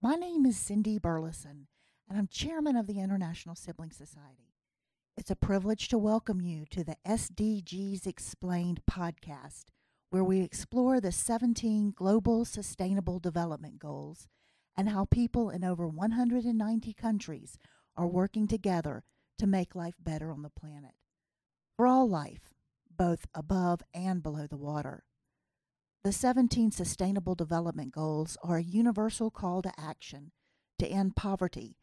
My name is Cindy Burleson, and I'm chairman of the International Sibling Society. It's a privilege to welcome you to the SDGs Explained podcast, where we explore the 17 Global Sustainable Development Goals and how people in over 190 countries are working together to make life better on the planet. For all life, both above and below the water. The 17 Sustainable Development Goals are a universal call to action to end poverty,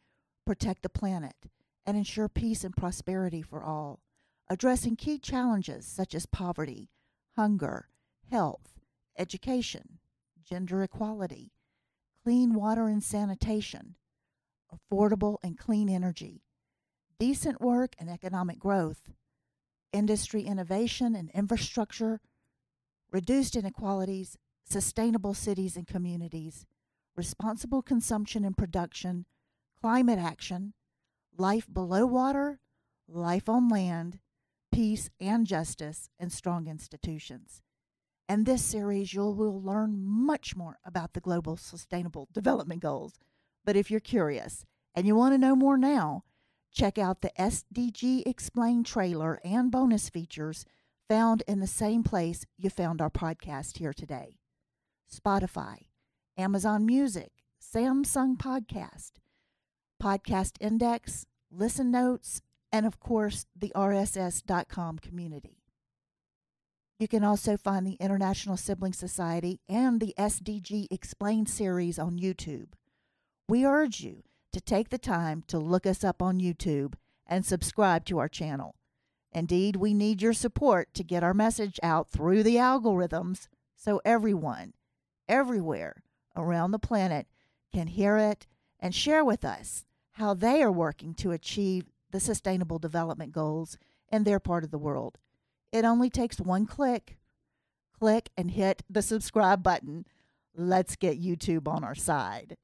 protect the planet, and ensure peace and prosperity for all, addressing key challenges such as poverty, hunger, health, education, gender equality, clean water and sanitation, affordable and clean energy, decent work and economic growth, industry innovation and infrastructure, reduced inequalities, sustainable cities and communities, responsible consumption and production, climate action, life below water, life on land, peace and justice, and strong institutions. In this series, you will learn much more about the Global Sustainable Development Goals. But if you're curious and you want to know more now, check out the SDG Explained trailer and bonus features found in the same place you found our podcast here today Spotify, Amazon Music, Samsung Podcast, Podcast Index, Listen Notes, and of course, the RSS.com community. You can also find the International Sibling Society and the SDG Explained series on YouTube. We urge you to take the time to look us up on YouTube and subscribe to our channel. Indeed, we need your support to get our message out through the algorithms so everyone, everywhere around the planet can hear it and share with us how they are working to achieve the Sustainable Development Goals in their part of the world. It only takes one click. Click and hit the subscribe button. Let's get YouTube on our side.